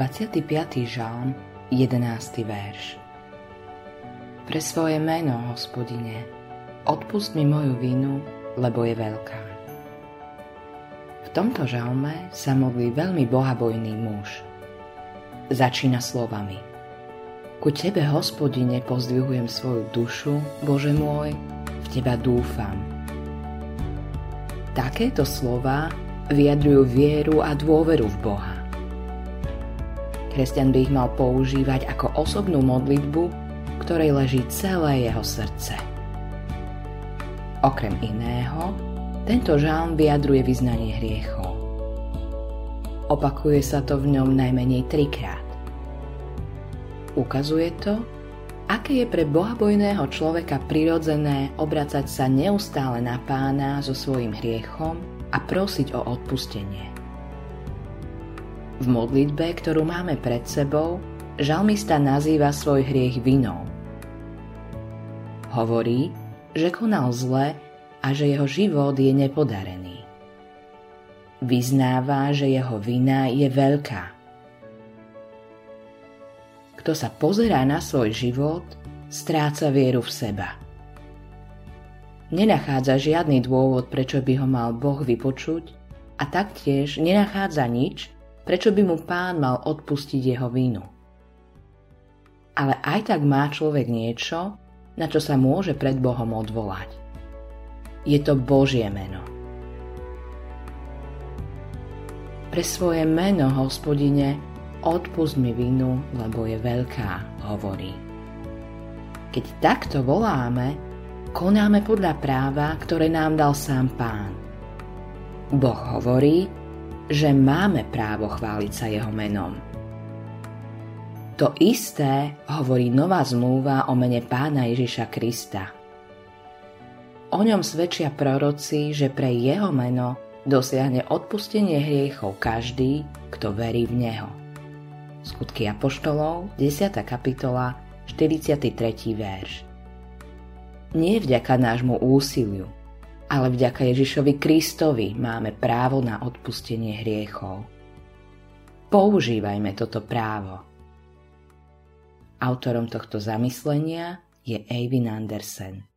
25. žalm, 11. verš. Pre svoje meno, hospodine, odpust mi moju vinu, lebo je veľká. V tomto žalme sa modlí veľmi bohabojný muž. Začína slovami. Ku Tebe, hospodine, pozdvihujem svoju dušu, Bože môj, v Teba dúfam. Takéto slova vyjadrujú vieru a dôveru v Boha. Kresťan by ich mal používať ako osobnú modlitbu, ktorej leží celé jeho srdce. Okrem iného, tento žalm vyjadruje vyznanie hriechov. Opakuje sa to v ňom najmenej trikrát. Ukazuje to, aké je pre bohabojného človeka prirodzené obracať sa neustále na pána so svojím hriechom a prosiť o odpustenie. V modlitbe, ktorú máme pred sebou, žalmista nazýva svoj hriech vinou. Hovorí, že konal zle a že jeho život je nepodarený. Vyznáva, že jeho vina je veľká. Kto sa pozerá na svoj život, stráca vieru v seba. Nenachádza žiadny dôvod, prečo by ho mal Boh vypočuť a taktiež nenachádza nič, prečo by mu pán mal odpustiť jeho vinu. Ale aj tak má človek niečo, na čo sa môže pred Bohom odvolať. Je to Božie meno. Pre svoje meno, hospodine, odpust mi vinu, lebo je veľká, hovorí. Keď takto voláme, konáme podľa práva, ktoré nám dal sám pán. Boh hovorí, že máme právo chváliť sa jeho menom. To isté hovorí nová zmluva o mene pána Ježiša Krista. O ňom svedčia proroci, že pre jeho meno dosiahne odpustenie hriechov každý, kto verí v neho. Skutky Apoštolov, 10. kapitola, 43. verš. Nie vďaka nášmu úsiliu, ale vďaka Ježišovi Kristovi máme právo na odpustenie hriechov. Používajme toto právo. Autorom tohto zamyslenia je Eivin Andersen.